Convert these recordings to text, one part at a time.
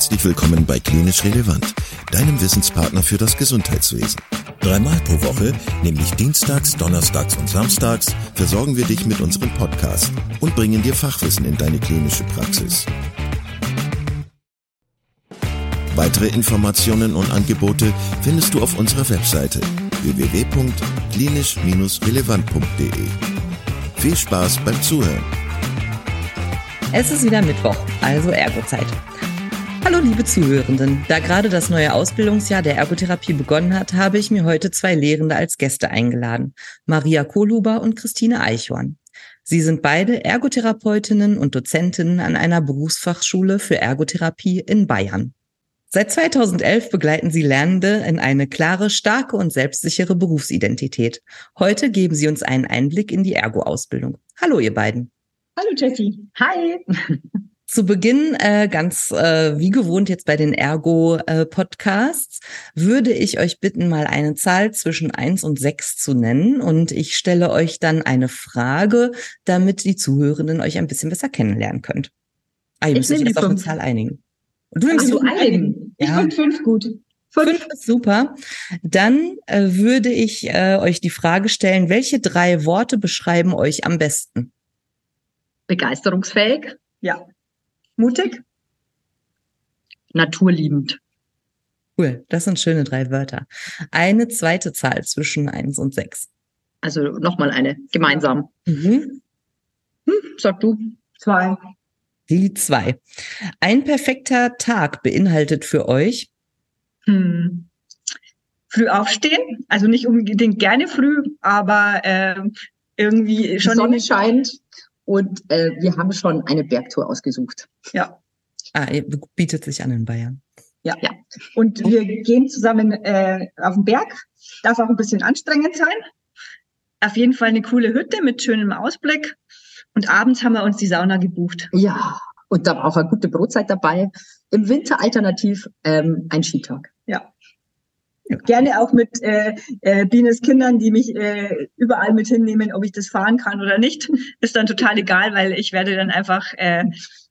Herzlich willkommen bei Klinisch Relevant, deinem Wissenspartner für das Gesundheitswesen. Dreimal pro Woche, nämlich Dienstags, Donnerstags und Samstags, versorgen wir dich mit unserem Podcast und bringen dir Fachwissen in deine klinische Praxis. Weitere Informationen und Angebote findest du auf unserer Webseite www.klinisch-relevant.de. Viel Spaß beim Zuhören. Es ist wieder Mittwoch, also Ergozeit. Hallo liebe Zuhörenden, da gerade das neue Ausbildungsjahr der Ergotherapie begonnen hat, habe ich mir heute zwei Lehrende als Gäste eingeladen, Maria Kohlhuber und Christine Eichhorn. Sie sind beide Ergotherapeutinnen und Dozentinnen an einer Berufsfachschule für Ergotherapie in Bayern. Seit 2011 begleiten sie Lernende in eine klare, starke und selbstsichere Berufsidentität. Heute geben sie uns einen Einblick in die Ergo-Ausbildung. Hallo ihr beiden. Hallo Jessie. Hi. Zu Beginn, äh, ganz äh, wie gewohnt jetzt bei den Ergo-Podcasts, äh, würde ich euch bitten, mal eine Zahl zwischen eins und sechs zu nennen. Und ich stelle euch dann eine Frage, damit die Zuhörenden euch ein bisschen besser kennenlernen könnt. Ah, ihr müsst euch jetzt auf eine Zahl einigen. Du nimmst so einigen. Ich ja. finde fünf gut. Fünf. fünf ist super. Dann äh, würde ich äh, euch die Frage stellen, welche drei Worte beschreiben euch am besten? Begeisterungsfähig. Ja. Mutig? Naturliebend. Cool, das sind schöne drei Wörter. Eine zweite Zahl zwischen eins und sechs. Also nochmal eine, gemeinsam. Mhm. Hm, sag du. Zwei. Die zwei. Ein perfekter Tag beinhaltet für euch? Hm. Früh aufstehen, also nicht unbedingt gerne früh, aber äh, irgendwie schon. Die Sonne scheint und äh, wir haben schon eine Bergtour ausgesucht. Ja. Ah, bietet sich an in Bayern. Ja, ja. Und wir gehen zusammen äh, auf den Berg. Darf auch ein bisschen anstrengend sein. Auf jeden Fall eine coole Hütte mit schönem Ausblick. Und abends haben wir uns die Sauna gebucht. Ja, und da war auch eine gute Brotzeit dabei. Im Winter alternativ ähm, ein Skitag. Ja. Gerne auch mit äh, äh, Bienes Kindern, die mich äh, überall mit hinnehmen, ob ich das fahren kann oder nicht, ist dann total egal, weil ich werde dann einfach äh,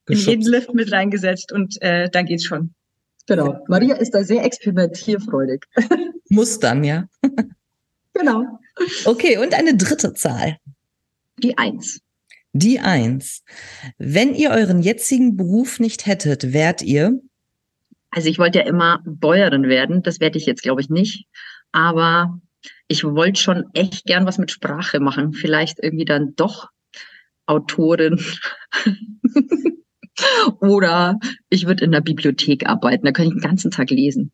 in jeden Lift mit reingesetzt und äh, dann geht's schon. Genau. Maria ist da sehr experimentierfreudig. Muss dann, ja. genau. Okay, und eine dritte Zahl. Die Eins. Die Eins. Wenn ihr euren jetzigen Beruf nicht hättet, wärt ihr? Also ich wollte ja immer Bäuerin werden. Das werde ich jetzt, glaube ich, nicht. Aber ich wollte schon echt gern was mit Sprache machen. Vielleicht irgendwie dann doch Autorin. Oder ich würde in der Bibliothek arbeiten. Da kann ich den ganzen Tag lesen.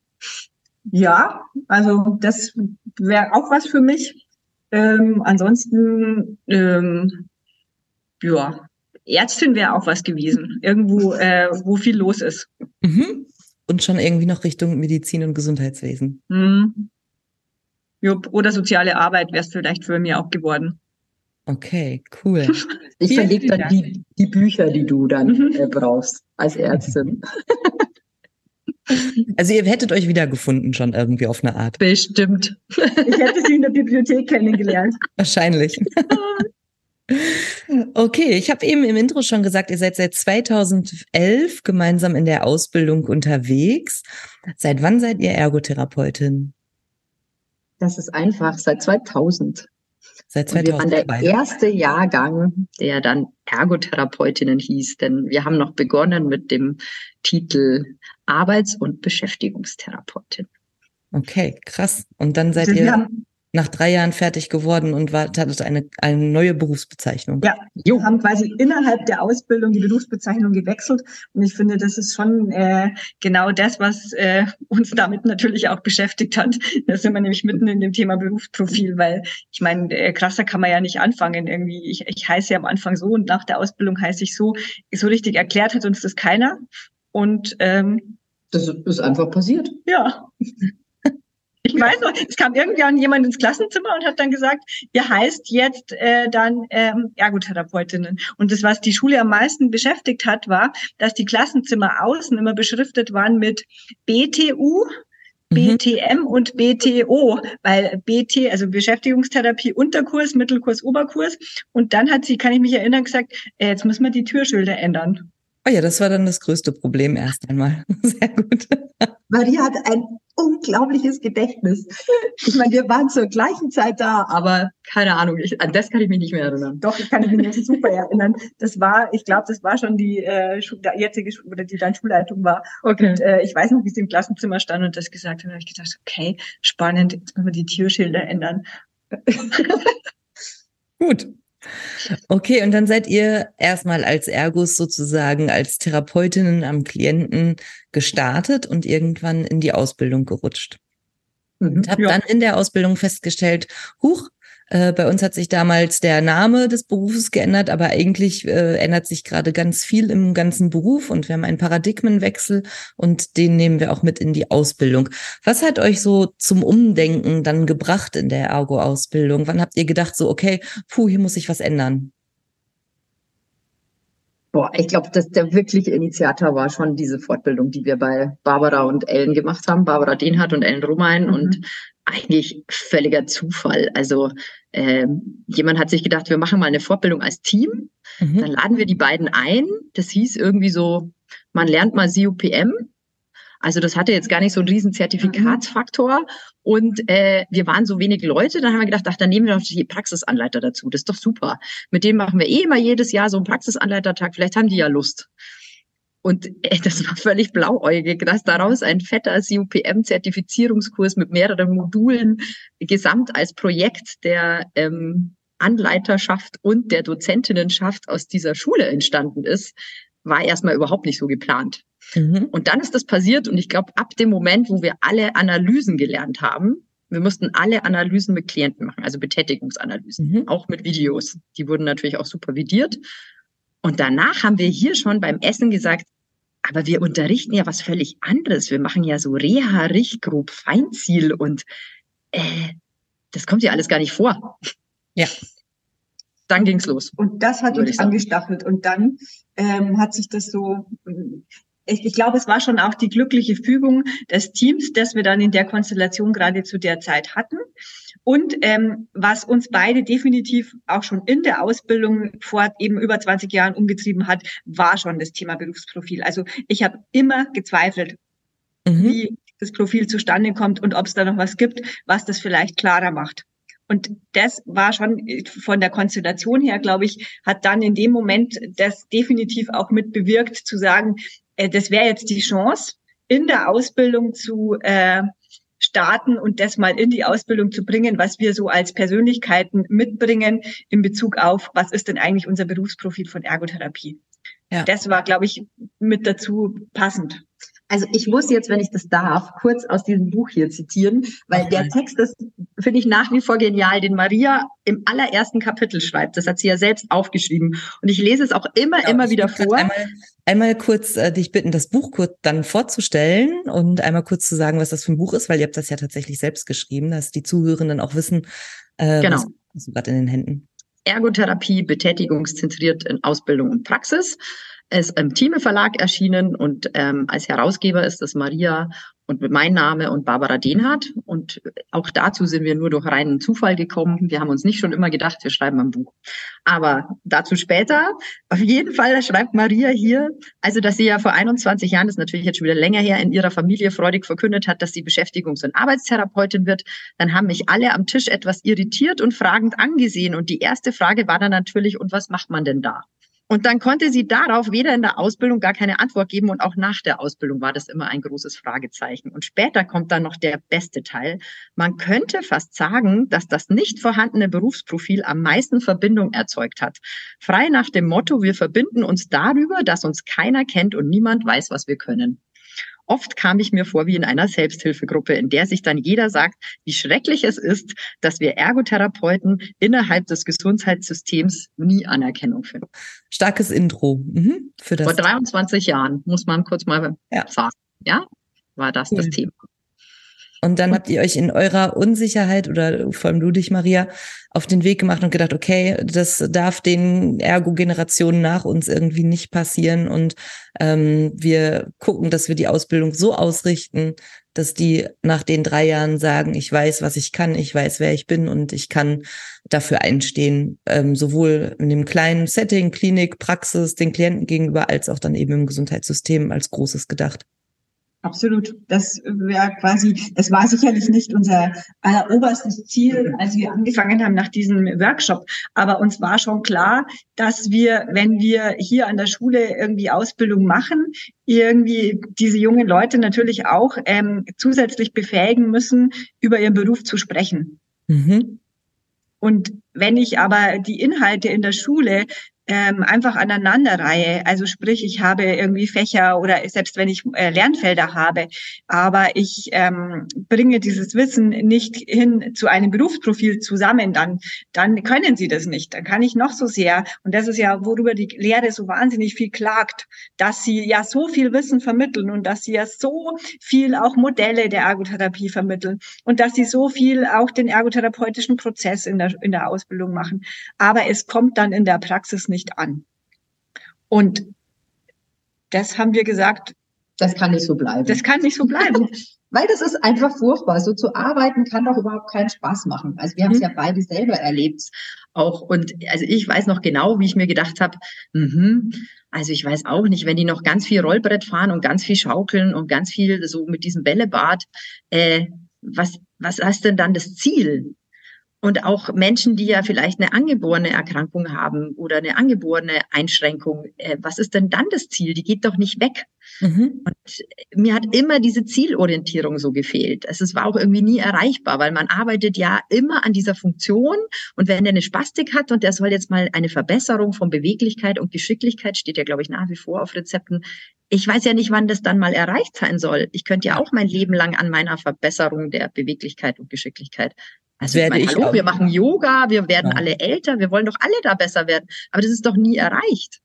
Ja, also das wäre auch was für mich. Ähm, ansonsten, ähm, ja, Ärztin wäre auch was gewesen. Irgendwo, äh, wo viel los ist. Mhm und schon irgendwie noch Richtung Medizin und Gesundheitswesen. Mhm. Jupp, oder soziale Arbeit wäre es vielleicht für mich auch geworden. Okay, cool. Ich verlege dann die, die Bücher, die du dann mhm. äh, brauchst als Ärztin. Also ihr hättet euch wiedergefunden schon irgendwie auf eine Art. Bestimmt. Ich hätte sie in der Bibliothek kennengelernt. Wahrscheinlich. Okay, ich habe eben im Intro schon gesagt, ihr seid seit 2011 gemeinsam in der Ausbildung unterwegs. Seit wann seid ihr Ergotherapeutin? Das ist einfach, seit 2000. Seit 2000. wir waren der erste Jahrgang, der dann Ergotherapeutinnen hieß, denn wir haben noch begonnen mit dem Titel Arbeits- und Beschäftigungstherapeutin. Okay, krass. Und dann seid ihr. Nach drei Jahren fertig geworden und war, hattet eine, eine neue Berufsbezeichnung. Ja, wir haben quasi innerhalb der Ausbildung die Berufsbezeichnung gewechselt. Und ich finde, das ist schon äh, genau das, was äh, uns damit natürlich auch beschäftigt hat. Da sind wir nämlich mitten in dem Thema Berufsprofil, weil ich meine, äh, krasser kann man ja nicht anfangen. Irgendwie, ich, ich heiße ja am Anfang so und nach der Ausbildung heiße ich so. So richtig erklärt hat uns das keiner. Und ähm, das ist einfach passiert. Ja. Ich weiß noch, es kam irgendwann jemand ins Klassenzimmer und hat dann gesagt, ihr heißt jetzt äh, dann ähm, Ergotherapeutinnen. Und das, was die Schule am meisten beschäftigt hat, war, dass die Klassenzimmer außen immer beschriftet waren mit BTU, BTM mhm. und BTO, weil BT, also Beschäftigungstherapie, Unterkurs, Mittelkurs, Oberkurs. Und dann hat sie, kann ich mich erinnern, gesagt, äh, jetzt müssen wir die Türschilder ändern. Oh ja, das war dann das größte Problem erst einmal. Sehr gut. Maria hat ein unglaubliches Gedächtnis. Ich meine, wir waren zur gleichen Zeit da, aber keine Ahnung, ich, an das kann ich mich nicht mehr erinnern. Doch, ich kann mich nicht super erinnern. Das war, ich glaube, das war schon die äh, jetzige oder die dann Schulleitung war. Okay. Und äh, ich weiß noch, wie sie im Klassenzimmer stand und das gesagt hat, habe ich gedacht, okay, spannend, jetzt müssen wir die Türschilder ändern. Gut. Okay, und dann seid ihr erstmal als Ergus sozusagen als Therapeutinnen am Klienten gestartet und irgendwann in die Ausbildung gerutscht. Mhm, und habt ja. dann in der Ausbildung festgestellt, huch, äh, bei uns hat sich damals der Name des Berufes geändert, aber eigentlich äh, ändert sich gerade ganz viel im ganzen Beruf und wir haben einen Paradigmenwechsel und den nehmen wir auch mit in die Ausbildung. Was hat euch so zum Umdenken dann gebracht in der Ergo-Ausbildung? Wann habt ihr gedacht, so, okay, puh, hier muss sich was ändern? Boah, ich glaube, dass der wirkliche Initiator war schon diese Fortbildung, die wir bei Barbara und Ellen gemacht haben, Barbara Denhardt und Ellen Romain. Mhm. Und eigentlich völliger Zufall. Also äh, jemand hat sich gedacht, wir machen mal eine Fortbildung als Team. Mhm. Dann laden wir die beiden ein. Das hieß irgendwie so, man lernt mal CUPM. Also das hatte jetzt gar nicht so einen riesen Zertifikatsfaktor. Mhm. Und äh, wir waren so wenig Leute, dann haben wir gedacht, ach, dann nehmen wir noch die Praxisanleiter dazu. Das ist doch super. Mit denen machen wir eh immer jedes Jahr so einen Praxisanleitertag. Vielleicht haben die ja Lust. Und das war völlig blauäugig, dass daraus ein fetter CUPM-Zertifizierungskurs mit mehreren Modulen gesamt als Projekt der ähm, Anleiterschaft und der Dozentinnenschaft aus dieser Schule entstanden ist, war erstmal überhaupt nicht so geplant. Mhm. Und dann ist das passiert und ich glaube, ab dem Moment, wo wir alle Analysen gelernt haben, wir mussten alle Analysen mit Klienten machen, also Betätigungsanalysen, mhm. auch mit Videos. Die wurden natürlich auch supervidiert. Und danach haben wir hier schon beim Essen gesagt, aber wir unterrichten ja was völlig anderes. Wir machen ja so Reha, Richtgrub, Feinziel und äh, das kommt ja alles gar nicht vor. Ja. Dann ging's los. Und das hat uns angestachelt. Und dann ähm, hat sich das so, ich, ich glaube, es war schon auch die glückliche Fügung des Teams, das wir dann in der Konstellation gerade zu der Zeit hatten. Und ähm, was uns beide definitiv auch schon in der Ausbildung vor eben über 20 Jahren umgetrieben hat, war schon das Thema Berufsprofil. Also ich habe immer gezweifelt, mhm. wie das Profil zustande kommt und ob es da noch was gibt, was das vielleicht klarer macht. Und das war schon von der Konstellation her, glaube ich, hat dann in dem Moment das definitiv auch mit bewirkt, zu sagen, äh, das wäre jetzt die Chance, in der Ausbildung zu äh, starten und das mal in die Ausbildung zu bringen, was wir so als Persönlichkeiten mitbringen in Bezug auf, was ist denn eigentlich unser Berufsprofil von Ergotherapie. Ja. Das war, glaube ich, mit dazu passend. Also ich muss jetzt, wenn ich das darf, kurz aus diesem Buch hier zitieren, weil okay. der Text ist, finde ich, nach wie vor genial, den Maria im allerersten Kapitel schreibt. Das hat sie ja selbst aufgeschrieben. Und ich lese es auch immer, ja, immer wieder vor. Einmal, einmal kurz äh, dich bitten, das Buch kurz dann vorzustellen und einmal kurz zu sagen, was das für ein Buch ist, weil ihr habt das ja tatsächlich selbst geschrieben, dass die Zuhörenden auch wissen, äh, genau. was hast du gerade in den Händen. Ergotherapie, betätigungszentriert in Ausbildung und Praxis ist im Thieme Verlag erschienen und ähm, als Herausgeber ist das Maria und mein Name und Barbara Denhardt. Und auch dazu sind wir nur durch reinen Zufall gekommen. Wir haben uns nicht schon immer gedacht, wir schreiben ein Buch. Aber dazu später. Auf jeden Fall schreibt Maria hier, also dass sie ja vor 21 Jahren, das ist natürlich jetzt schon wieder länger her, in ihrer Familie freudig verkündet hat, dass sie Beschäftigungs- und Arbeitstherapeutin wird. Dann haben mich alle am Tisch etwas irritiert und fragend angesehen. Und die erste Frage war dann natürlich, und was macht man denn da? Und dann konnte sie darauf weder in der Ausbildung gar keine Antwort geben und auch nach der Ausbildung war das immer ein großes Fragezeichen. Und später kommt dann noch der beste Teil. Man könnte fast sagen, dass das nicht vorhandene Berufsprofil am meisten Verbindung erzeugt hat. Frei nach dem Motto, wir verbinden uns darüber, dass uns keiner kennt und niemand weiß, was wir können. Oft kam ich mir vor wie in einer Selbsthilfegruppe, in der sich dann jeder sagt, wie schrecklich es ist, dass wir Ergotherapeuten innerhalb des Gesundheitssystems nie Anerkennung finden. Starkes Intro mhm, für das. Vor 23 Jahren, muss man kurz mal ja. sagen. Ja, war das cool. das Thema. Und dann habt ihr euch in eurer Unsicherheit oder vor allem du dich, Maria, auf den Weg gemacht und gedacht, okay, das darf den Ergo-Generationen nach uns irgendwie nicht passieren. Und ähm, wir gucken, dass wir die Ausbildung so ausrichten, dass die nach den drei Jahren sagen, ich weiß, was ich kann, ich weiß, wer ich bin und ich kann dafür einstehen, ähm, sowohl in dem kleinen Setting, Klinik, Praxis, den Klienten gegenüber, als auch dann eben im Gesundheitssystem als Großes gedacht. Absolut. Das wäre quasi, das war sicherlich nicht unser alleroberstes Ziel, als wir angefangen haben nach diesem Workshop. Aber uns war schon klar, dass wir, wenn wir hier an der Schule irgendwie Ausbildung machen, irgendwie diese jungen Leute natürlich auch ähm, zusätzlich befähigen müssen, über ihren Beruf zu sprechen. Mhm. Und wenn ich aber die Inhalte in der Schule ähm, einfach aneinanderreihe. Also sprich, ich habe irgendwie Fächer oder selbst wenn ich äh, Lernfelder habe, aber ich ähm, bringe dieses Wissen nicht hin zu einem Berufsprofil zusammen, dann, dann können sie das nicht. Dann kann ich noch so sehr, und das ist ja, worüber die Lehre so wahnsinnig viel klagt, dass sie ja so viel Wissen vermitteln und dass sie ja so viel auch Modelle der Ergotherapie vermitteln und dass sie so viel auch den ergotherapeutischen Prozess in der, in der Ausbildung machen. Aber es kommt dann in der Praxis nicht nicht an. Und das haben wir gesagt. Das kann nicht so bleiben. Das kann nicht so bleiben. Weil das ist einfach furchtbar. So zu arbeiten kann doch überhaupt keinen Spaß machen. Also wir haben es mhm. ja beide selber erlebt. Auch und also ich weiß noch genau, wie ich mir gedacht habe, mhm, also ich weiß auch nicht, wenn die noch ganz viel Rollbrett fahren und ganz viel schaukeln und ganz viel so mit diesem Bällebad, äh, was, was ist denn dann das Ziel? Und auch Menschen, die ja vielleicht eine angeborene Erkrankung haben oder eine angeborene Einschränkung, äh, was ist denn dann das Ziel? Die geht doch nicht weg. Mhm. Und mir hat immer diese Zielorientierung so gefehlt. Es war auch irgendwie nie erreichbar, weil man arbeitet ja immer an dieser Funktion. Und wenn der eine Spastik hat und der soll jetzt mal eine Verbesserung von Beweglichkeit und Geschicklichkeit, steht ja, glaube ich, nach wie vor auf Rezepten, ich weiß ja nicht, wann das dann mal erreicht sein soll. Ich könnte ja auch mein Leben lang an meiner Verbesserung der Beweglichkeit und Geschicklichkeit also werde ich, mein, hallo, wir machen Yoga, wir werden ja. alle älter, wir wollen doch alle da besser werden. Aber das ist doch nie erreicht.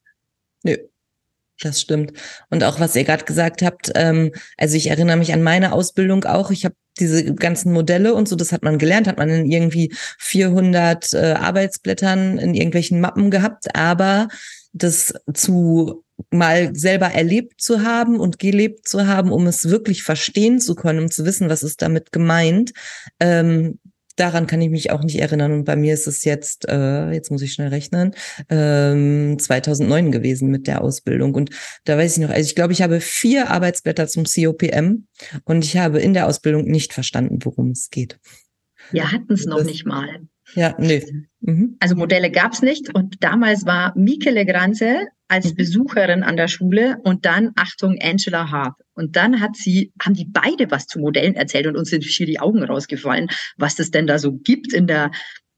Nö. Das stimmt. Und auch was ihr gerade gesagt habt, ähm, also ich erinnere mich an meine Ausbildung auch. Ich habe diese ganzen Modelle und so, das hat man gelernt, hat man in irgendwie 400 äh, Arbeitsblättern in irgendwelchen Mappen gehabt, aber das zu mal selber erlebt zu haben und gelebt zu haben, um es wirklich verstehen zu können, um zu wissen, was ist damit gemeint, ähm, daran kann ich mich auch nicht erinnern. Und bei mir ist es jetzt, äh, jetzt muss ich schnell rechnen, ähm, 2009 gewesen mit der Ausbildung. Und da weiß ich noch, also ich glaube, ich habe vier Arbeitsblätter zum COPM und ich habe in der Ausbildung nicht verstanden, worum es geht. Wir hatten es noch nicht mal. Ja, nee. Mhm. Also Modelle gab es nicht und damals war Michele Granze als mhm. Besucherin an der Schule und dann, Achtung, Angela Harp. Und dann hat sie, haben die beide was zu Modellen erzählt und uns sind schier die Augen rausgefallen, was es denn da so gibt in der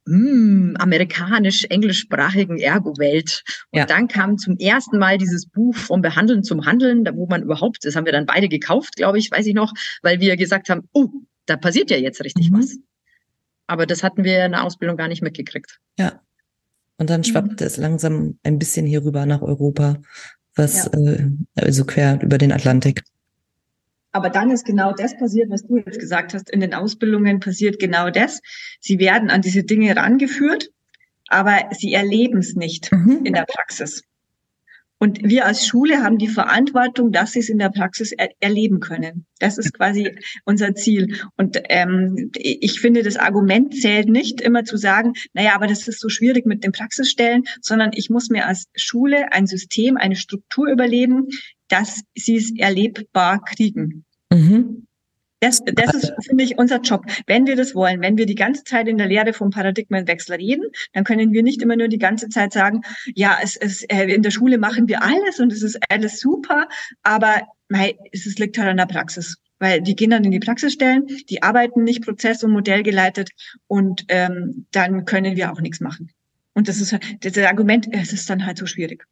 hm, amerikanisch-englischsprachigen Ergo-Welt. Und ja. dann kam zum ersten Mal dieses Buch vom Behandeln zum Handeln, wo man überhaupt, das haben wir dann beide gekauft, glaube ich, weiß ich noch, weil wir gesagt haben, oh, da passiert ja jetzt richtig mhm. was. Aber das hatten wir in der Ausbildung gar nicht mitgekriegt. Ja. Und dann schwappte mhm. es langsam ein bisschen hier rüber nach Europa, was ja. äh, also quer über den Atlantik. Aber dann ist genau das passiert, was du jetzt gesagt hast. In den Ausbildungen passiert genau das. Sie werden an diese Dinge rangeführt, aber sie erleben es nicht mhm. in der Praxis. Und wir als Schule haben die Verantwortung, dass sie es in der Praxis er erleben können. Das ist quasi unser Ziel. Und ähm, ich finde, das Argument zählt nicht immer zu sagen, naja, aber das ist so schwierig mit den Praxisstellen, sondern ich muss mir als Schule ein System, eine Struktur überleben, dass sie es erlebbar kriegen. Mhm. Das, das ist, finde ich, unser Job. Wenn wir das wollen, wenn wir die ganze Zeit in der Lehre vom Paradigmenwechsel reden, dann können wir nicht immer nur die ganze Zeit sagen, ja, es ist, äh, in der Schule machen wir alles und es ist alles super, aber mei, es liegt halt an der Praxis. Weil die gehen dann in die Praxisstellen, die arbeiten nicht prozess- und modellgeleitet und ähm, dann können wir auch nichts machen. Und das ist das Argument, es ist dann halt so schwierig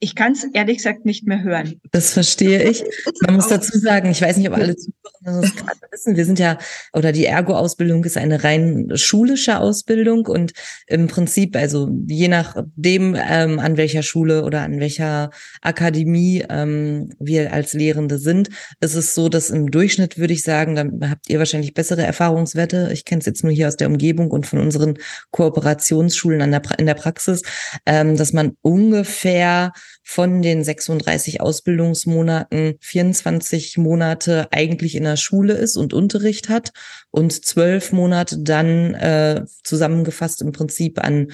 ich kann es ehrlich gesagt nicht mehr hören. Das verstehe ich. Man muss dazu sagen, ich weiß nicht, ob alle Zuhörer das gerade wissen. Wir sind ja, oder die Ergo-Ausbildung ist eine rein schulische Ausbildung und im Prinzip, also je nachdem, ähm, an welcher Schule oder an welcher Akademie ähm, wir als Lehrende sind, ist es so, dass im Durchschnitt würde ich sagen, da habt ihr wahrscheinlich bessere Erfahrungswerte. Ich kenne es jetzt nur hier aus der Umgebung und von unseren Kooperationsschulen an der, in der Praxis, ähm, dass man ungefähr von den 36 Ausbildungsmonaten 24 Monate eigentlich in der Schule ist und Unterricht hat und zwölf Monate dann äh, zusammengefasst im Prinzip an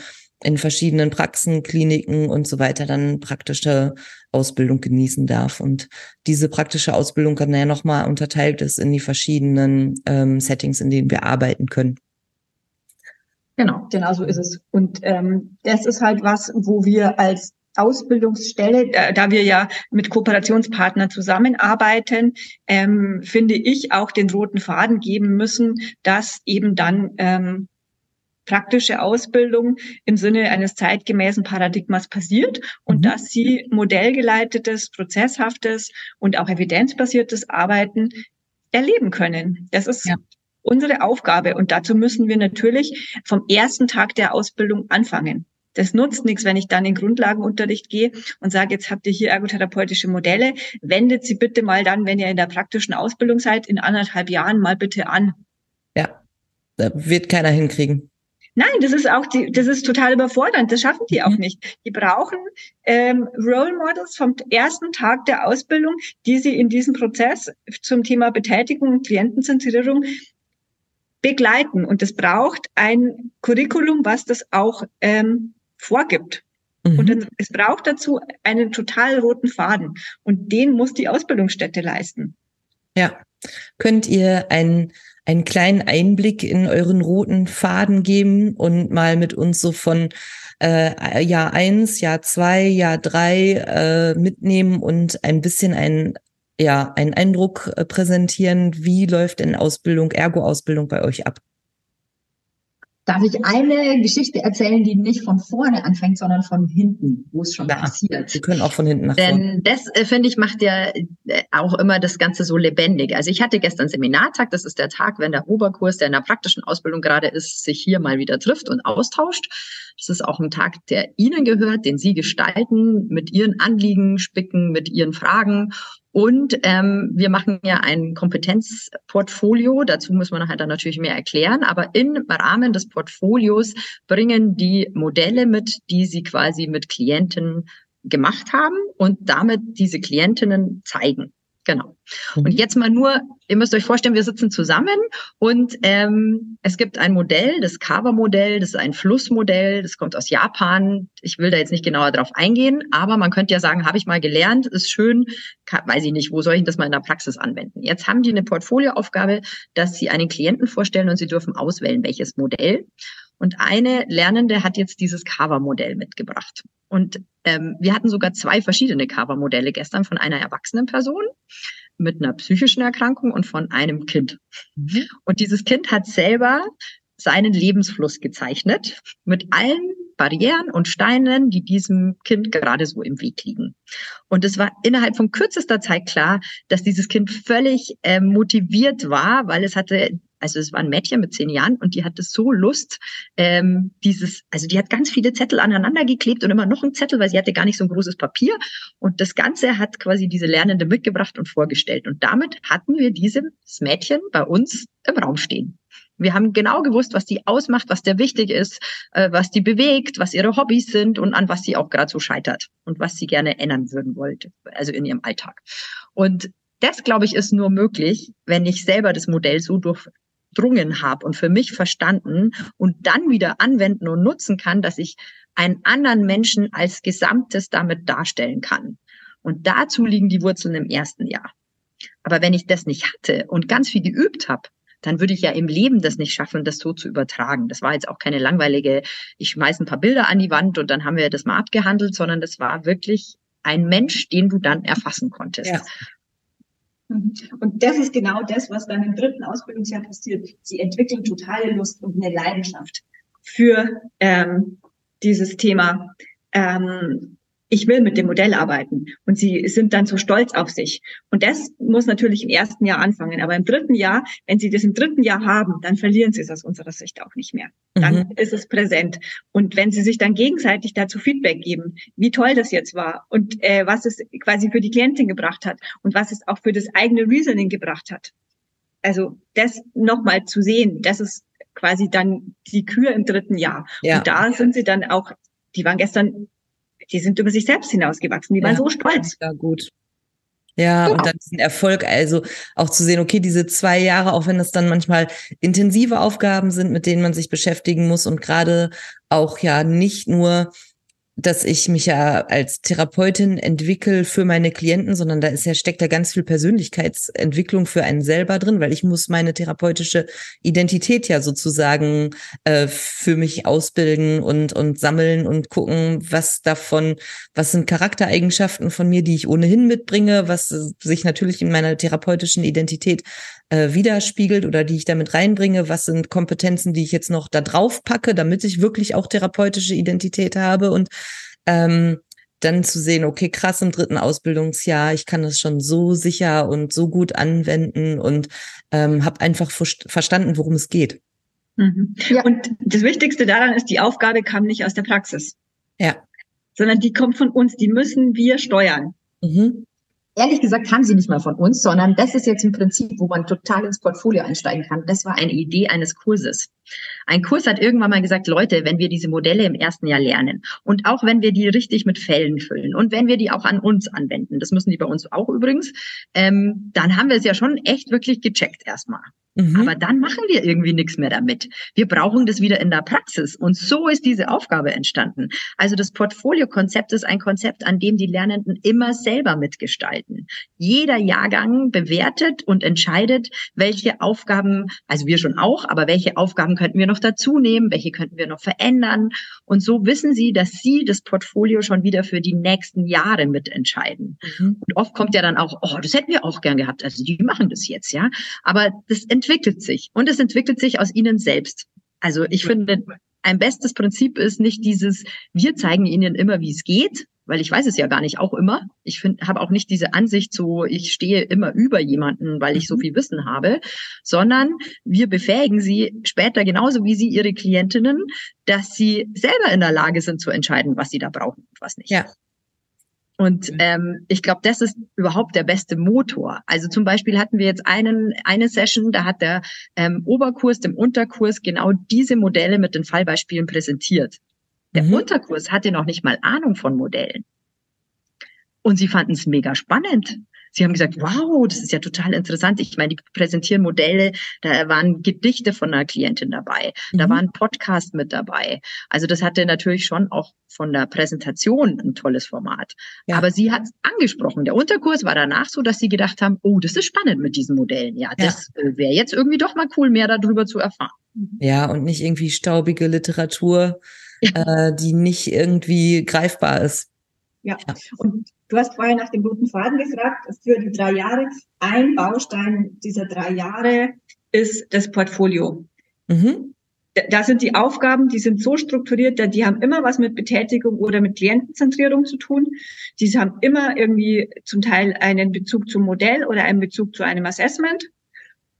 in verschiedenen Praxen, Kliniken und so weiter dann praktische Ausbildung genießen darf. Und diese praktische Ausbildung dann ja nochmal unterteilt ist in die verschiedenen ähm, Settings, in denen wir arbeiten können. Genau, genau so ist es. Und ähm, das ist halt was, wo wir als Ausbildungsstelle, da, wir ja mit Kooperationspartnern zusammenarbeiten, ähm, finde ich auch den roten Faden geben müssen, dass eben dann ähm, praktische Ausbildung im Sinne eines zeitgemäßen Paradigmas passiert und mhm. dass sie modellgeleitetes, prozesshaftes und auch evidenzbasiertes Arbeiten erleben können. Das ist ja. unsere Aufgabe und dazu müssen wir natürlich vom ersten Tag der Ausbildung anfangen. Das nutzt nichts, wenn ich dann in Grundlagenunterricht gehe und sage, jetzt habt ihr hier ergotherapeutische Modelle, wendet sie bitte mal dann, wenn ihr in der praktischen Ausbildung seid, in anderthalb Jahren mal bitte an. Ja, da wird keiner hinkriegen. Nein, das ist auch die, das ist total überfordernd. Das schaffen die auch mhm. nicht. Die brauchen ähm, Role Models vom ersten Tag der Ausbildung, die sie in diesem Prozess zum Thema Betätigung und Klientenzentrierung begleiten. Und es braucht ein Curriculum, was das auch ähm, vorgibt. Mhm. Und es braucht dazu einen total roten Faden. Und den muss die Ausbildungsstätte leisten. Ja. Könnt ihr einen, einen kleinen Einblick in euren roten Faden geben und mal mit uns so von äh, Jahr eins, Jahr zwei, Jahr drei äh, mitnehmen und ein bisschen einen ja, einen Eindruck äh, präsentieren, wie läuft denn Ausbildung, Ergo-Ausbildung bei euch ab? Darf ich eine Geschichte erzählen, die nicht von vorne anfängt, sondern von hinten, wo es schon ja, passiert? Wir können auch von hinten nach vorne. Denn das, äh, finde ich, macht ja äh, auch immer das Ganze so lebendig. Also ich hatte gestern Seminartag, das ist der Tag, wenn der Oberkurs, der in der praktischen Ausbildung gerade ist, sich hier mal wieder trifft und austauscht. Das ist auch ein Tag, der Ihnen gehört, den Sie gestalten, mit Ihren Anliegen spicken, mit Ihren Fragen. Und ähm, wir machen ja ein Kompetenzportfolio. Dazu muss man nachher dann natürlich mehr erklären. Aber im Rahmen des Portfolios bringen die Modelle mit, die sie quasi mit Klienten gemacht haben und damit diese Klientinnen zeigen. Genau. Und mhm. jetzt mal nur, ihr müsst euch vorstellen, wir sitzen zusammen und ähm, es gibt ein Modell, das Kava-Modell, das ist ein Flussmodell, das kommt aus Japan. Ich will da jetzt nicht genauer drauf eingehen, aber man könnte ja sagen, habe ich mal gelernt, ist schön, kann, weiß ich nicht, wo soll ich das mal in der Praxis anwenden? Jetzt haben die eine Portfolioaufgabe, dass sie einen Klienten vorstellen und sie dürfen auswählen, welches Modell. Und eine Lernende hat jetzt dieses Cover-Modell mitgebracht. Und ähm, wir hatten sogar zwei verschiedene Cover-Modelle gestern von einer erwachsenen Person mit einer psychischen Erkrankung und von einem Kind. Mhm. Und dieses Kind hat selber seinen Lebensfluss gezeichnet mit allen Barrieren und Steinen, die diesem Kind gerade so im Weg liegen. Und es war innerhalb von kürzester Zeit klar, dass dieses Kind völlig äh, motiviert war, weil es hatte also es war ein Mädchen mit zehn Jahren und die hatte so Lust, ähm, dieses, also die hat ganz viele Zettel aneinander geklebt und immer noch ein Zettel, weil sie hatte gar nicht so ein großes Papier. Und das Ganze hat quasi diese Lernende mitgebracht und vorgestellt. Und damit hatten wir dieses Mädchen bei uns im Raum stehen. Wir haben genau gewusst, was die ausmacht, was der wichtig ist, äh, was die bewegt, was ihre Hobbys sind und an was sie auch gerade so scheitert und was sie gerne ändern würden wollte, also in ihrem Alltag. Und das, glaube ich, ist nur möglich, wenn ich selber das Modell so durchdrungen habe und für mich verstanden und dann wieder anwenden und nutzen kann, dass ich einen anderen Menschen als Gesamtes damit darstellen kann. Und dazu liegen die Wurzeln im ersten Jahr. Aber wenn ich das nicht hatte und ganz viel geübt habe, dann würde ich ja im Leben das nicht schaffen, das so zu übertragen. Das war jetzt auch keine langweilige, ich schmeiße ein paar Bilder an die Wand und dann haben wir das mal abgehandelt, sondern das war wirklich ein Mensch, den du dann erfassen konntest. Ja. Mhm. Und das ist genau das, was dann im dritten Ausbildungsjahr passiert. Sie entwickeln totale Lust und eine Leidenschaft für ähm, dieses Thema. Ähm, ich will mit dem Modell arbeiten. Und sie sind dann so stolz auf sich. Und das muss natürlich im ersten Jahr anfangen. Aber im dritten Jahr, wenn sie das im dritten Jahr haben, dann verlieren sie es aus unserer Sicht auch nicht mehr. Dann mhm. ist es präsent. Und wenn sie sich dann gegenseitig dazu Feedback geben, wie toll das jetzt war und äh, was es quasi für die Klientin gebracht hat und was es auch für das eigene Reasoning gebracht hat. Also das nochmal zu sehen, das ist quasi dann die Kür im dritten Jahr. Ja. Und da sind sie dann auch, die waren gestern die sind über sich selbst hinausgewachsen. Die waren ja, so stolz. Ja, gut. Ja, genau. und dann diesen Erfolg, also auch zu sehen, okay, diese zwei Jahre, auch wenn das dann manchmal intensive Aufgaben sind, mit denen man sich beschäftigen muss und gerade auch ja nicht nur dass ich mich ja als Therapeutin entwickle für meine Klienten, sondern da ist ja, steckt ja ganz viel Persönlichkeitsentwicklung für einen selber drin, weil ich muss meine therapeutische Identität ja sozusagen äh, für mich ausbilden und, und sammeln und gucken, was davon, was sind Charaktereigenschaften von mir, die ich ohnehin mitbringe, was sich natürlich in meiner therapeutischen Identität äh, widerspiegelt oder die ich damit reinbringe, was sind Kompetenzen, die ich jetzt noch da drauf packe, damit ich wirklich auch therapeutische Identität habe und ähm, dann zu sehen, okay, krass im dritten Ausbildungsjahr, ich kann das schon so sicher und so gut anwenden und ähm, habe einfach verstanden, worum es geht. Mhm. Ja. Und das Wichtigste daran ist, die Aufgabe kam nicht aus der Praxis. Ja. Sondern die kommt von uns, die müssen wir steuern. Mhm ehrlich gesagt kam sie nicht mal von uns, sondern das ist jetzt ein Prinzip, wo man total ins Portfolio einsteigen kann. Das war eine Idee eines Kurses. Ein Kurs hat irgendwann mal gesagt, Leute, wenn wir diese Modelle im ersten Jahr lernen und auch wenn wir die richtig mit Fällen füllen und wenn wir die auch an uns anwenden, das müssen die bei uns auch übrigens, ähm, dann haben wir es ja schon echt wirklich gecheckt erstmal. Mhm. Aber dann machen wir irgendwie nichts mehr damit. Wir brauchen das wieder in der Praxis. Und so ist diese Aufgabe entstanden. Also das Portfolio-Konzept ist ein Konzept, an dem die Lernenden immer selber mitgestalten. Jeder Jahrgang bewertet und entscheidet, welche Aufgaben, also wir schon auch, aber welche Aufgaben könnten wir noch dazu nehmen, welche könnten wir noch verändern. Und so wissen sie, dass sie das Portfolio schon wieder für die nächsten Jahre mitentscheiden. Mhm. Und oft kommt ja dann auch, oh, das hätten wir auch gern gehabt. Also die machen das jetzt, ja. Aber das entwickelt sich und es entwickelt sich aus ihnen selbst. Also ich finde, ein bestes Prinzip ist nicht dieses, wir zeigen ihnen immer, wie es geht, weil ich weiß es ja gar nicht auch immer. Ich finde, habe auch nicht diese Ansicht so, ich stehe immer über jemanden, weil ich so mhm. viel Wissen habe, sondern wir befähigen sie später genauso wie sie ihre Klientinnen, dass sie selber in der Lage sind zu entscheiden, was sie da brauchen und was nicht. Ja. Und mhm. ähm, ich glaube, das ist überhaupt der beste Motor. Also zum Beispiel hatten wir jetzt einen, eine Session, da hat der ähm, Oberkurs dem Unterkurs genau diese Modelle mit den Fallbeispielen präsentiert. Der mhm. Unterkurs hatte noch nicht mal Ahnung von Modellen. Und sie fanden es mega spannend. Sie haben gesagt, wow, das ist ja total interessant. Ich meine, die präsentieren Modelle, da waren Gedichte von einer Klientin dabei, mhm. da war ein Podcast mit dabei. Also das hatte natürlich schon auch von der Präsentation ein tolles Format. Ja. Aber sie hat es angesprochen. Der Unterkurs war danach so, dass sie gedacht haben, oh, das ist spannend mit diesen Modellen. Ja, das ja. Äh, wäre jetzt irgendwie doch mal cool, mehr darüber zu erfahren. Ja, und nicht irgendwie staubige Literatur, äh, die nicht irgendwie greifbar ist. Ja. ja. Und du hast vorher nach dem roten Faden gefragt, für die drei Jahre. Ein Baustein dieser drei Jahre ist das Portfolio. Mhm. Da sind die Aufgaben, die sind so strukturiert, die haben immer was mit Betätigung oder mit Klientenzentrierung zu tun. Die haben immer irgendwie zum Teil einen Bezug zum Modell oder einen Bezug zu einem Assessment.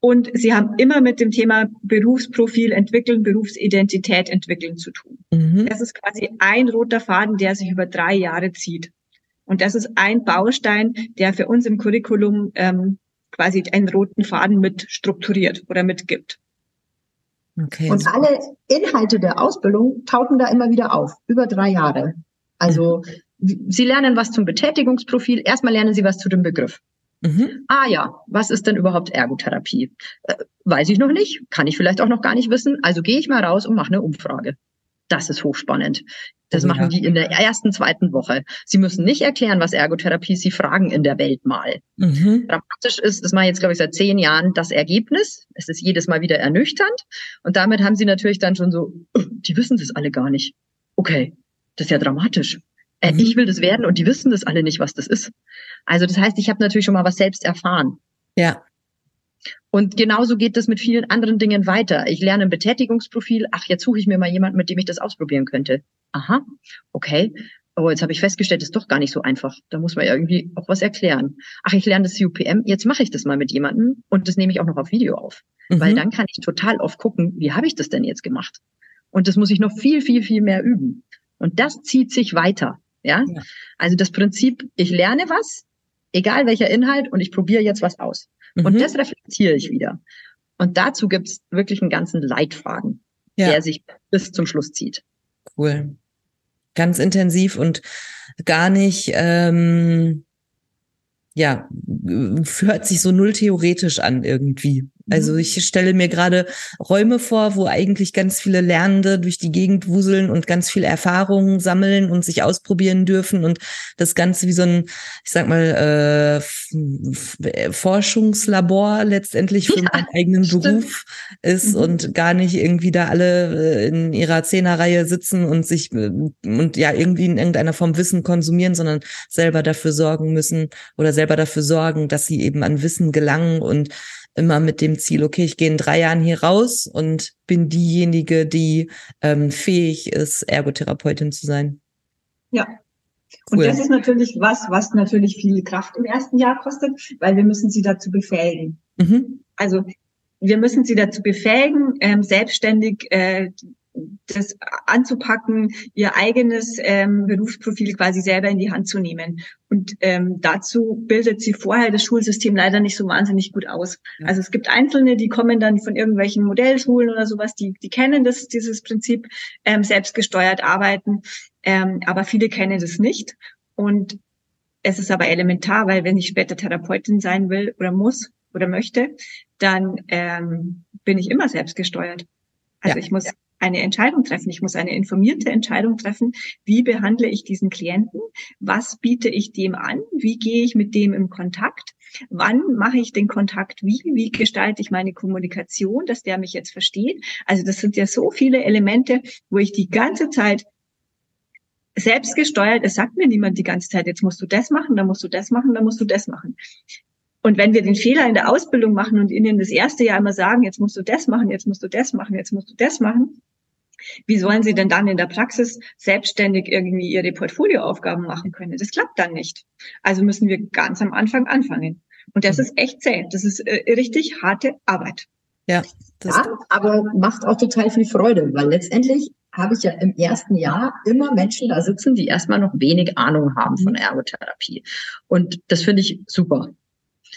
Und sie haben immer mit dem Thema Berufsprofil entwickeln, Berufsidentität entwickeln zu tun. Mhm. Das ist quasi ein roter Faden, der sich über drei Jahre zieht. Und das ist ein Baustein, der für uns im Curriculum ähm, quasi einen roten Faden mit strukturiert oder mitgibt. Okay, und super. alle Inhalte der Ausbildung tauchen da immer wieder auf, über drei Jahre. Also mhm. Sie lernen was zum Betätigungsprofil, erstmal lernen Sie was zu dem Begriff. Mhm. Ah ja, was ist denn überhaupt Ergotherapie? Äh, weiß ich noch nicht, kann ich vielleicht auch noch gar nicht wissen. Also gehe ich mal raus und mache eine Umfrage. Das ist hochspannend. Das oh, machen ja. die in der ersten, zweiten Woche. Sie müssen nicht erklären, was Ergotherapie ist. Sie fragen in der Welt mal. Mhm. Dramatisch ist, das mache jetzt, glaube ich, seit zehn Jahren das Ergebnis. Es ist jedes Mal wieder ernüchternd. Und damit haben sie natürlich dann schon so, oh, die wissen das alle gar nicht. Okay, das ist ja dramatisch. Äh, mhm. Ich will das werden und die wissen das alle nicht, was das ist. Also das heißt, ich habe natürlich schon mal was selbst erfahren. Ja. Und genauso geht es mit vielen anderen Dingen weiter. Ich lerne ein Betätigungsprofil. Ach, jetzt suche ich mir mal jemanden, mit dem ich das ausprobieren könnte. Aha, okay. oh, jetzt habe ich festgestellt, das ist doch gar nicht so einfach. Da muss man ja irgendwie auch was erklären. Ach, ich lerne das CUPM, jetzt mache ich das mal mit jemandem und das nehme ich auch noch auf Video auf. Mhm. Weil dann kann ich total oft gucken, wie habe ich das denn jetzt gemacht? Und das muss ich noch viel, viel, viel mehr üben. Und das zieht sich weiter. Ja? ja. Also das Prinzip, ich lerne was, egal welcher Inhalt, und ich probiere jetzt was aus. Mhm. Und das reflektiere ich wieder. Und dazu gibt's wirklich einen ganzen Leitfaden, ja. der sich bis zum Schluss zieht. Cool. Ganz intensiv und gar nicht, ähm, ja, hört sich so null theoretisch an irgendwie. Also mhm. ich stelle mir gerade Räume vor, wo eigentlich ganz viele Lernende durch die Gegend wuseln und ganz viel Erfahrungen sammeln und sich ausprobieren dürfen und das Ganze wie so ein, ich sag mal, äh, Forschungslabor letztendlich für ja, meinen eigenen stimmt. Beruf ist mhm. und gar nicht irgendwie da alle äh, in ihrer Zehnerreihe sitzen und sich äh, und ja irgendwie in irgendeiner Form Wissen konsumieren, sondern selber dafür sorgen müssen oder selber dafür sorgen, dass sie eben an Wissen gelangen und immer mit dem Ziel, okay, ich gehe in drei Jahren hier raus und bin diejenige, die ähm, fähig ist, Ergotherapeutin zu sein. Ja. Cool. Und das ist natürlich was, was natürlich viel Kraft im ersten Jahr kostet, weil wir müssen sie dazu befähigen. Mhm. Also wir müssen sie dazu befähigen, ähm, selbstständig äh, das anzupacken, ihr eigenes ähm, Berufsprofil quasi selber in die Hand zu nehmen. Und ähm, dazu bildet sie vorher das Schulsystem leider nicht so wahnsinnig gut aus. Ja. Also es gibt Einzelne, die kommen dann von irgendwelchen Modellschulen oder sowas, die, die kennen das, dieses Prinzip ähm, selbstgesteuert arbeiten, ähm, aber viele kennen das nicht. Und es ist aber elementar, weil wenn ich später Therapeutin sein will oder muss oder möchte, dann ähm, bin ich immer selbstgesteuert. Also ja. ich muss eine Entscheidung treffen. Ich muss eine informierte Entscheidung treffen. Wie behandle ich diesen Klienten? Was biete ich dem an? Wie gehe ich mit dem im Kontakt? Wann mache ich den Kontakt wie? Wie gestalte ich meine Kommunikation, dass der mich jetzt versteht? Also das sind ja so viele Elemente, wo ich die ganze Zeit selbst gesteuert, es sagt mir niemand die ganze Zeit, jetzt musst du das machen, dann musst du das machen, dann musst du das machen. Und wenn wir den Fehler in der Ausbildung machen und ihnen das erste Jahr immer sagen, jetzt musst du das machen, jetzt musst du das machen, jetzt musst du das machen, wie sollen sie denn dann in der Praxis selbstständig irgendwie ihre Portfolioaufgaben machen können? Das klappt dann nicht. Also müssen wir ganz am Anfang anfangen. Und das mhm. ist echt zäh. Das ist äh, richtig harte Arbeit. Ja, das ja, aber macht auch total viel Freude, weil letztendlich habe ich ja im ersten Jahr immer Menschen da sitzen, die erstmal noch wenig Ahnung haben von mhm. Ergotherapie. Und das finde ich super.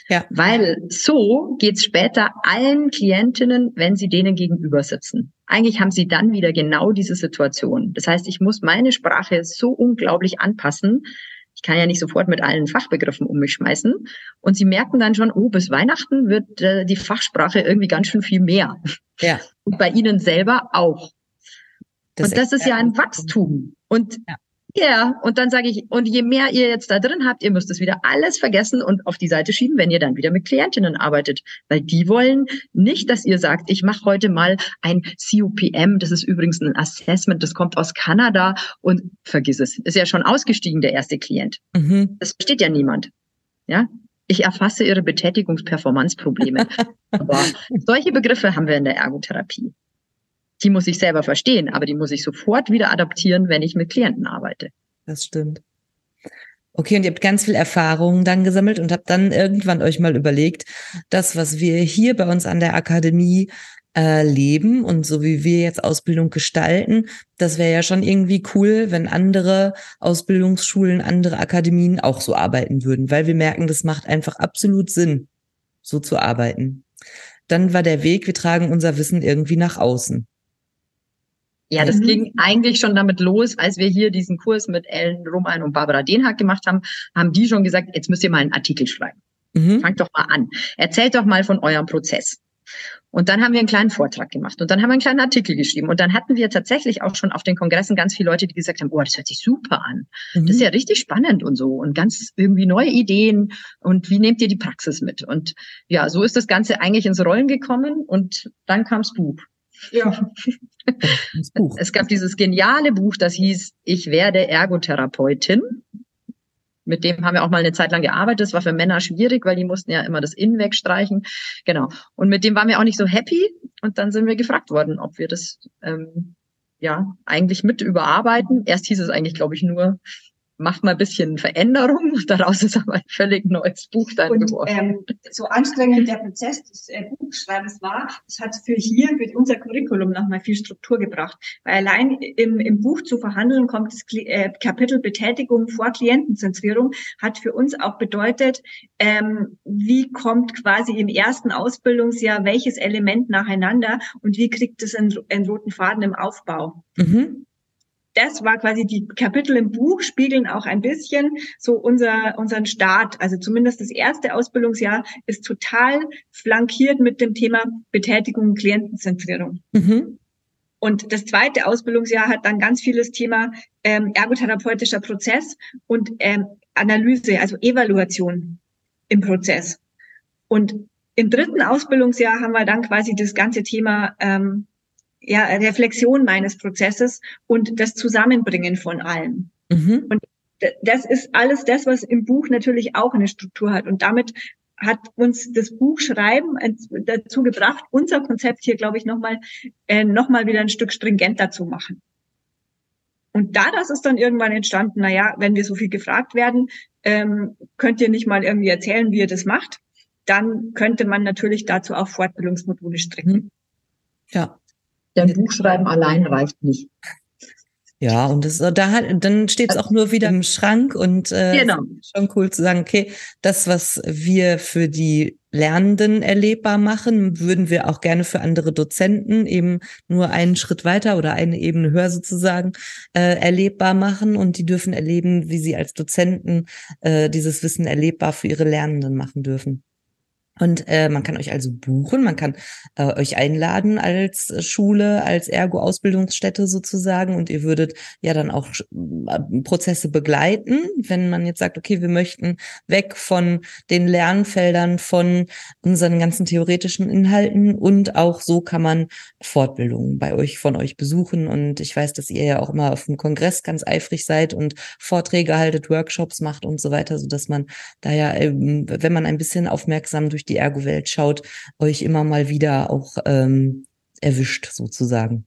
Ja. Weil so geht's später allen Klientinnen, wenn sie denen gegenüber sitzen. Eigentlich haben sie dann wieder genau diese Situation. Das heißt, ich muss meine Sprache so unglaublich anpassen. Ich kann ja nicht sofort mit allen Fachbegriffen um mich schmeißen. Und sie merken dann schon, oh, bis Weihnachten wird äh, die Fachsprache irgendwie ganz schön viel mehr. Ja. Und bei ihnen selber auch. Das und das ist ja ein Wachstum. Und ja. Ja, und dann sage ich, und je mehr ihr jetzt da drin habt, ihr müsst es wieder alles vergessen und auf die Seite schieben, wenn ihr dann wieder mit Klientinnen arbeitet. Weil die wollen nicht, dass ihr sagt, ich mache heute mal ein COPM, das ist übrigens ein Assessment, das kommt aus Kanada und vergiss es. Ist ja schon ausgestiegen, der erste Klient. Mhm. Das versteht ja niemand. Ja, ich erfasse ihre Betätigungsperformanzprobleme. Aber solche Begriffe haben wir in der Ergotherapie die muss ich selber verstehen, aber die muss ich sofort wieder adaptieren, wenn ich mit Klienten arbeite. Das stimmt. Okay, und ihr habt ganz viel Erfahrung dann gesammelt und habt dann irgendwann euch mal überlegt, das, was wir hier bei uns an der Akademie äh, leben und so wie wir jetzt Ausbildung gestalten, das wäre ja schon irgendwie cool, wenn andere Ausbildungsschulen, andere Akademien auch so arbeiten würden, weil wir merken, das macht einfach absolut Sinn, so zu arbeiten. Dann war der Weg, wir tragen unser Wissen irgendwie nach außen. Ja, das mhm. ging eigentlich schon damit los, als wir hier diesen Kurs mit Ellen Roman und Barbara Denhack gemacht haben, haben die schon gesagt, jetzt müsst ihr mal einen Artikel schreiben. Mhm. Fangt doch mal an. Erzählt doch mal von eurem Prozess. Und dann haben wir einen kleinen Vortrag gemacht und dann haben wir einen kleinen Artikel geschrieben und dann hatten wir tatsächlich auch schon auf den Kongressen ganz viele Leute, die gesagt haben, oh, das hört sich super an. Mhm. Das ist ja richtig spannend und so und ganz irgendwie neue Ideen und wie nehmt ihr die Praxis mit? Und ja, so ist das Ganze eigentlich ins Rollen gekommen und dann kam's Buch. Ja. Es gab dieses geniale Buch, das hieß Ich werde Ergotherapeutin. Mit dem haben wir auch mal eine Zeit lang gearbeitet. Das war für Männer schwierig, weil die mussten ja immer das In wegstreichen. Genau. Und mit dem waren wir auch nicht so happy. Und dann sind wir gefragt worden, ob wir das ähm, ja eigentlich mit überarbeiten. Erst hieß es eigentlich, glaube ich, nur macht mal ein bisschen Veränderung. Daraus ist aber ein völlig neues Buch dann und, geworden. Ähm, so anstrengend der Prozess des äh, Buchschreibens war, das hat für hier, für unser Curriculum nochmal viel Struktur gebracht. Weil allein im, im Buch zu verhandeln kommt das äh, Kapitel Betätigung vor Klientenzentrierung, hat für uns auch bedeutet, ähm, wie kommt quasi im ersten Ausbildungsjahr welches Element nacheinander und wie kriegt es einen, einen roten Faden im Aufbau. Mhm das war quasi die Kapitel im Buch spiegeln auch ein bisschen so unser, unseren Start. Also zumindest das erste Ausbildungsjahr ist total flankiert mit dem Thema Betätigung und Klientenzentrierung. Mhm. Und das zweite Ausbildungsjahr hat dann ganz vieles Thema ähm, ergotherapeutischer Prozess und ähm, Analyse, also Evaluation im Prozess. Und im dritten Ausbildungsjahr haben wir dann quasi das ganze Thema ähm, ja, Reflexion meines Prozesses und das Zusammenbringen von allem. Mhm. Und das ist alles das, was im Buch natürlich auch eine Struktur hat. Und damit hat uns das Buchschreiben dazu gebracht, unser Konzept hier, glaube ich, nochmal äh, noch mal wieder ein Stück stringenter zu machen. Und daraus ist dann irgendwann entstanden, na ja, wenn wir so viel gefragt werden, ähm, könnt ihr nicht mal irgendwie erzählen, wie ihr das macht, dann könnte man natürlich dazu auch Fortbildungsmodule stricken. Mhm. Ja. Denn Buchschreiben allein reicht nicht. Ja, und das, da hat, dann steht es auch nur wieder im Schrank und äh, genau. schon cool zu sagen, okay, das, was wir für die Lernenden erlebbar machen, würden wir auch gerne für andere Dozenten eben nur einen Schritt weiter oder eine Ebene höher sozusagen äh, erlebbar machen und die dürfen erleben, wie sie als Dozenten äh, dieses Wissen erlebbar für ihre Lernenden machen dürfen. Und äh, man kann euch also buchen, man kann äh, euch einladen als Schule, als Ergo-Ausbildungsstätte sozusagen. Und ihr würdet ja dann auch äh, Prozesse begleiten, wenn man jetzt sagt, okay, wir möchten weg von den Lernfeldern, von unseren ganzen theoretischen Inhalten. Und auch so kann man Fortbildungen bei euch, von euch besuchen. Und ich weiß, dass ihr ja auch immer auf dem Kongress ganz eifrig seid und Vorträge haltet, Workshops macht und so weiter, so dass man da ja, ähm, wenn man ein bisschen aufmerksam durch die Ergo-Welt schaut, euch immer mal wieder auch ähm, erwischt sozusagen.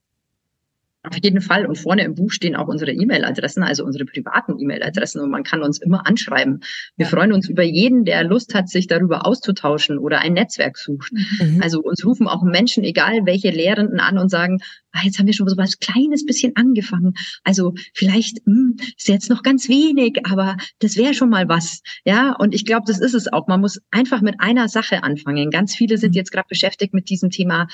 Auf jeden Fall. Und vorne im Buch stehen auch unsere E-Mail-Adressen, also unsere privaten E-Mail-Adressen. Und man kann uns immer anschreiben. Wir ja. freuen uns über jeden, der Lust hat, sich darüber auszutauschen oder ein Netzwerk sucht. Mhm. Also uns rufen auch Menschen, egal welche Lehrenden, an und sagen, ah, jetzt haben wir schon so was kleines bisschen angefangen. Also vielleicht hm, ist jetzt noch ganz wenig, aber das wäre schon mal was. Ja, und ich glaube, das ist es auch. Man muss einfach mit einer Sache anfangen. Ganz viele sind mhm. jetzt gerade beschäftigt mit diesem Thema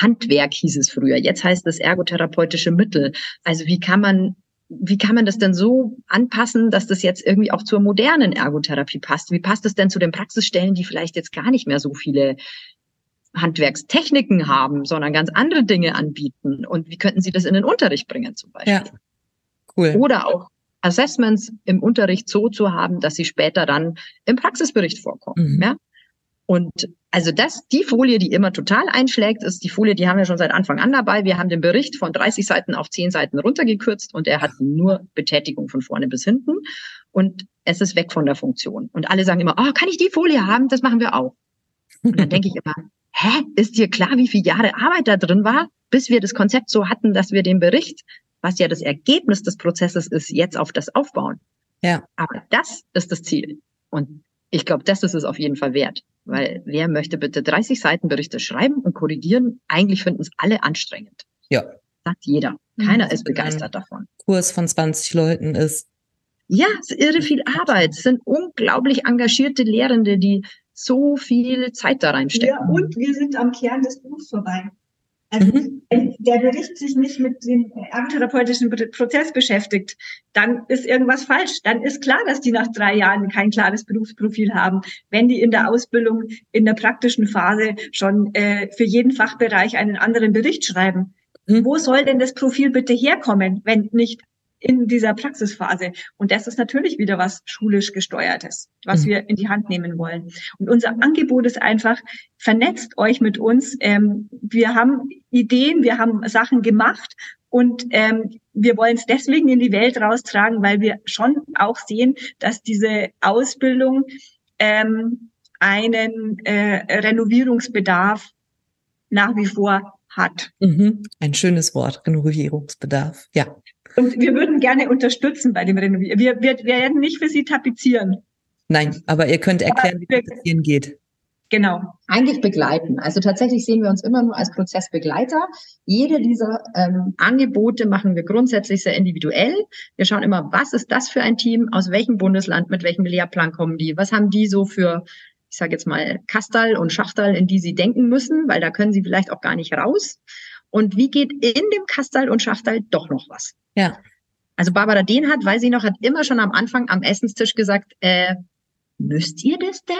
Handwerk, hieß es früher. Jetzt heißt es ergotherapeutische Mittel. Also wie kann man wie kann man das denn so anpassen, dass das jetzt irgendwie auch zur modernen Ergotherapie passt? Wie passt es denn zu den Praxisstellen, die vielleicht jetzt gar nicht mehr so viele Handwerkstechniken haben, sondern ganz andere Dinge anbieten. Und wie könnten Sie das in den Unterricht bringen zum Beispiel? Ja. Cool. Oder auch Assessments im Unterricht so zu haben, dass sie später dann im Praxisbericht vorkommen. Mhm. Ja? Und also das, die Folie, die immer total einschlägt, ist die Folie, die haben wir schon seit Anfang an dabei. Wir haben den Bericht von 30 Seiten auf 10 Seiten runtergekürzt und er hat nur Betätigung von vorne bis hinten und es ist weg von der Funktion. Und alle sagen immer, oh, kann ich die Folie haben? Das machen wir auch. Und dann denke ich immer, hä, ist dir klar, wie viele Jahre Arbeit da drin war, bis wir das Konzept so hatten, dass wir den Bericht, was ja das Ergebnis des Prozesses ist, jetzt auf das aufbauen. Ja. Aber das ist das Ziel. Und ich glaube, das ist es auf jeden Fall wert. Weil wer möchte bitte 30 Seiten Berichte schreiben und korrigieren? Eigentlich finden es alle anstrengend. Ja. Sagt jeder. Keiner ist begeistert davon. Kurs von 20 Leuten ist. Ja, es ist irre viel Arbeit. Es sind unglaublich engagierte Lehrende, die so viel Zeit da reinstecken. Ja, und wir sind am Kern des Buchs vorbei. Also mhm. wenn der Bericht sich nicht mit dem ergotherapeutischen Prozess beschäftigt, dann ist irgendwas falsch. Dann ist klar, dass die nach drei Jahren kein klares Berufsprofil haben. Wenn die in der Ausbildung, in der praktischen Phase schon äh, für jeden Fachbereich einen anderen Bericht schreiben. Mhm. Wo soll denn das Profil bitte herkommen, wenn nicht in dieser Praxisphase. Und das ist natürlich wieder was schulisch gesteuertes, was mhm. wir in die Hand nehmen wollen. Und unser Angebot ist einfach, vernetzt euch mit uns. Ähm, wir haben Ideen, wir haben Sachen gemacht und ähm, wir wollen es deswegen in die Welt raustragen, weil wir schon auch sehen, dass diese Ausbildung ähm, einen äh, Renovierungsbedarf nach wie vor hat. Mhm. Ein schönes Wort, Renovierungsbedarf. Ja. Und wir würden gerne unterstützen bei dem Renovieren. Wir, wir, wir werden nicht für Sie tapezieren. Nein, aber ihr könnt erklären, wie Tapezieren geht. Genau. Eigentlich begleiten. Also tatsächlich sehen wir uns immer nur als Prozessbegleiter. Jede dieser ähm, Angebote machen wir grundsätzlich sehr individuell. Wir schauen immer, was ist das für ein Team, aus welchem Bundesland, mit welchem Lehrplan kommen die, was haben die so für, ich sage jetzt mal, Kastal und Schachtal, in die sie denken müssen, weil da können sie vielleicht auch gar nicht raus. Und wie geht in dem Kastal und Schachtal doch noch was? Ja. Also Barbara Dehnhardt, weiß ich noch, hat immer schon am Anfang am Essenstisch gesagt, äh, müsst ihr das denn?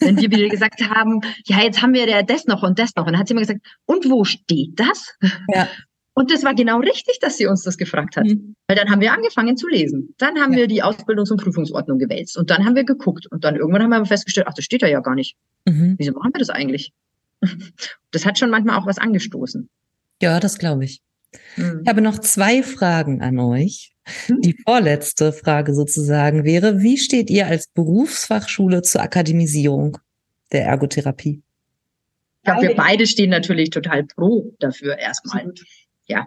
Wenn wir wieder gesagt haben, ja, jetzt haben wir ja das noch und das noch. Und dann hat sie immer gesagt, und wo steht das? Ja. Und das war genau richtig, dass sie uns das gefragt hat. Mhm. Weil dann haben wir angefangen zu lesen. Dann haben ja. wir die Ausbildungs- und Prüfungsordnung gewälzt. Und dann haben wir geguckt. Und dann irgendwann haben wir festgestellt, ach, das steht da ja gar nicht. Mhm. Wieso machen wir das eigentlich? Das hat schon manchmal auch was angestoßen. Ja, das glaube ich. Mhm. Ich habe noch zwei Fragen an euch. Mhm. Die vorletzte Frage sozusagen wäre, wie steht ihr als Berufsfachschule zur Akademisierung der Ergotherapie? Ich glaube, wir beide stehen natürlich total pro dafür erstmal. Ja.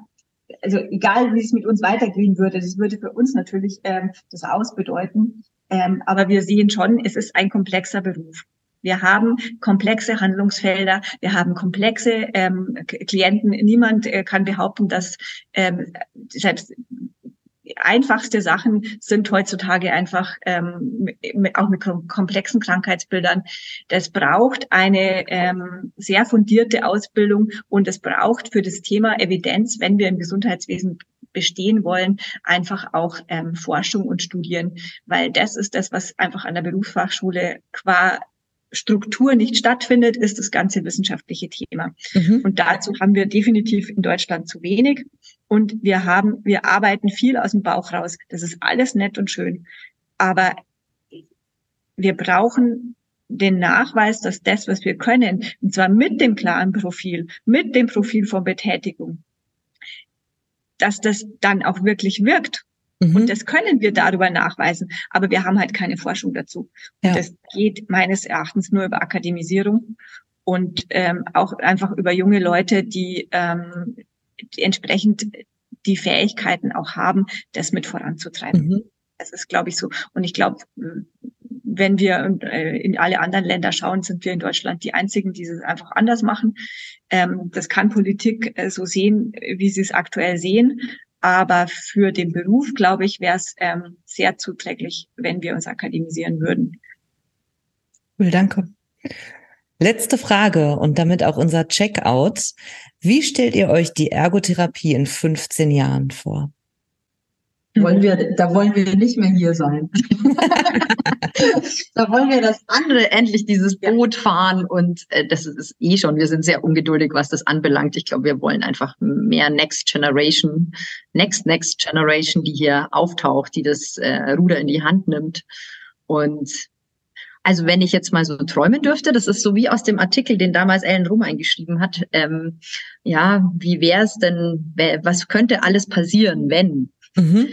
Also egal, wie es mit uns weitergehen würde, das würde für uns natürlich ähm, das ausbedeuten. Ähm, aber wir sehen schon, es ist ein komplexer Beruf. Wir haben komplexe Handlungsfelder, wir haben komplexe ähm, Klienten. Niemand äh, kann behaupten, dass ähm, selbst einfachste Sachen sind heutzutage einfach ähm, mit, auch mit komplexen Krankheitsbildern. Das braucht eine ähm, sehr fundierte Ausbildung und es braucht für das Thema Evidenz, wenn wir im Gesundheitswesen bestehen wollen, einfach auch ähm, Forschung und Studien, weil das ist das, was einfach an der Berufsfachschule qua Struktur nicht stattfindet, ist das ganze wissenschaftliche Thema. Mhm. Und dazu haben wir definitiv in Deutschland zu wenig. Und wir haben, wir arbeiten viel aus dem Bauch raus. Das ist alles nett und schön. Aber wir brauchen den Nachweis, dass das, was wir können, und zwar mit dem klaren Profil, mit dem Profil von Betätigung, dass das dann auch wirklich wirkt Mhm. Und das können wir darüber nachweisen, aber wir haben halt keine Forschung dazu. Ja. das geht meines Erachtens nur über Akademisierung und ähm, auch einfach über junge Leute, die, ähm, die entsprechend die Fähigkeiten auch haben, das mit voranzutreiben. Mhm. Das ist, glaube ich, so. Und ich glaube, wenn wir äh, in alle anderen Länder schauen, sind wir in Deutschland die einzigen, die es einfach anders machen. Ähm, das kann Politik äh, so sehen, wie sie es aktuell sehen. Aber für den Beruf, glaube ich, wäre es ähm, sehr zuträglich, wenn wir uns akademisieren würden. Cool, danke. Letzte Frage und damit auch unser Checkout. Wie stellt ihr euch die Ergotherapie in 15 Jahren vor? Wollen wir, da wollen wir nicht mehr hier sein. da wollen wir das andere endlich dieses Boot fahren und äh, das ist eh schon, wir sind sehr ungeduldig, was das anbelangt. Ich glaube, wir wollen einfach mehr Next Generation, Next Next Generation, die hier auftaucht, die das äh, Ruder in die Hand nimmt. Und also wenn ich jetzt mal so träumen dürfte, das ist so wie aus dem Artikel, den damals Ellen Rum eingeschrieben hat. Ähm, ja, wie wäre es denn, was könnte alles passieren, wenn? Mhm.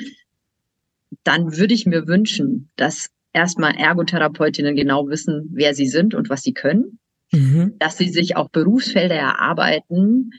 Dann würde ich mir wünschen, dass erstmal Ergotherapeutinnen genau wissen, wer sie sind und was sie können, mhm. dass sie sich auch Berufsfelder erarbeiten,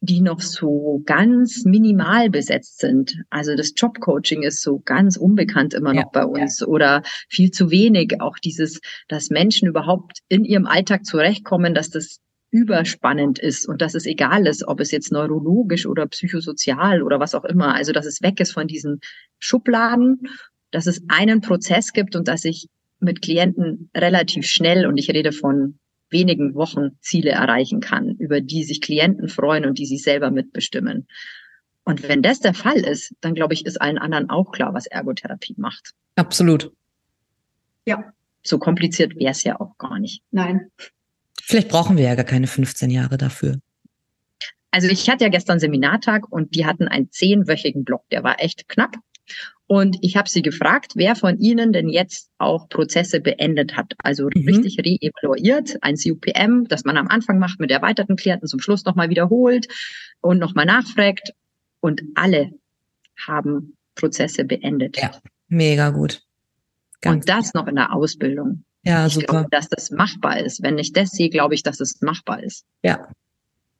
die noch so ganz minimal besetzt sind. Also das Jobcoaching ist so ganz unbekannt immer noch ja, bei uns ja. oder viel zu wenig. Auch dieses, dass Menschen überhaupt in ihrem Alltag zurechtkommen, dass das überspannend ist und dass es egal ist, ob es jetzt neurologisch oder psychosozial oder was auch immer, also dass es weg ist von diesen Schubladen, dass es einen Prozess gibt und dass ich mit Klienten relativ schnell, und ich rede von wenigen Wochen, Ziele erreichen kann, über die sich Klienten freuen und die sie selber mitbestimmen. Und wenn das der Fall ist, dann glaube ich, ist allen anderen auch klar, was Ergotherapie macht. Absolut. Ja. So kompliziert wäre es ja auch gar nicht. Nein. Vielleicht brauchen wir ja gar keine 15 Jahre dafür. Also ich hatte ja gestern Seminartag und die hatten einen zehnwöchigen Block, der war echt knapp. Und ich habe sie gefragt, wer von Ihnen denn jetzt auch Prozesse beendet hat, also mhm. richtig reevaluiert, ein CUPM, das man am Anfang macht mit erweiterten Klienten, zum Schluss nochmal wiederholt und nochmal nachfragt. Und alle haben Prozesse beendet. Ja, mega gut. Ganz und das noch in der Ausbildung. Ja, ich super. Glaube, dass das machbar ist. Wenn ich das sehe, glaube ich, dass es machbar ist. Ja.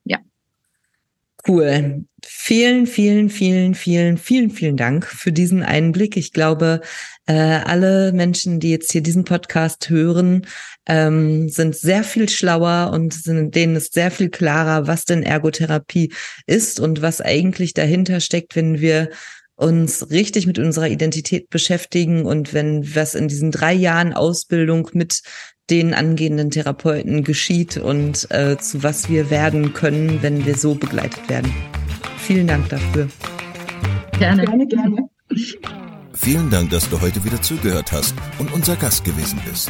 Ja. Cool. Vielen, vielen, vielen, vielen, vielen, vielen Dank für diesen Einblick. Ich glaube, äh, alle Menschen, die jetzt hier diesen Podcast hören, ähm, sind sehr viel schlauer und sind, denen ist sehr viel klarer, was denn Ergotherapie ist und was eigentlich dahinter steckt, wenn wir uns richtig mit unserer Identität beschäftigen und wenn was in diesen drei Jahren Ausbildung mit den angehenden Therapeuten geschieht und äh, zu was wir werden können, wenn wir so begleitet werden. Vielen Dank dafür. Gerne, gerne, gerne. Vielen Dank, dass du heute wieder zugehört hast und unser Gast gewesen bist.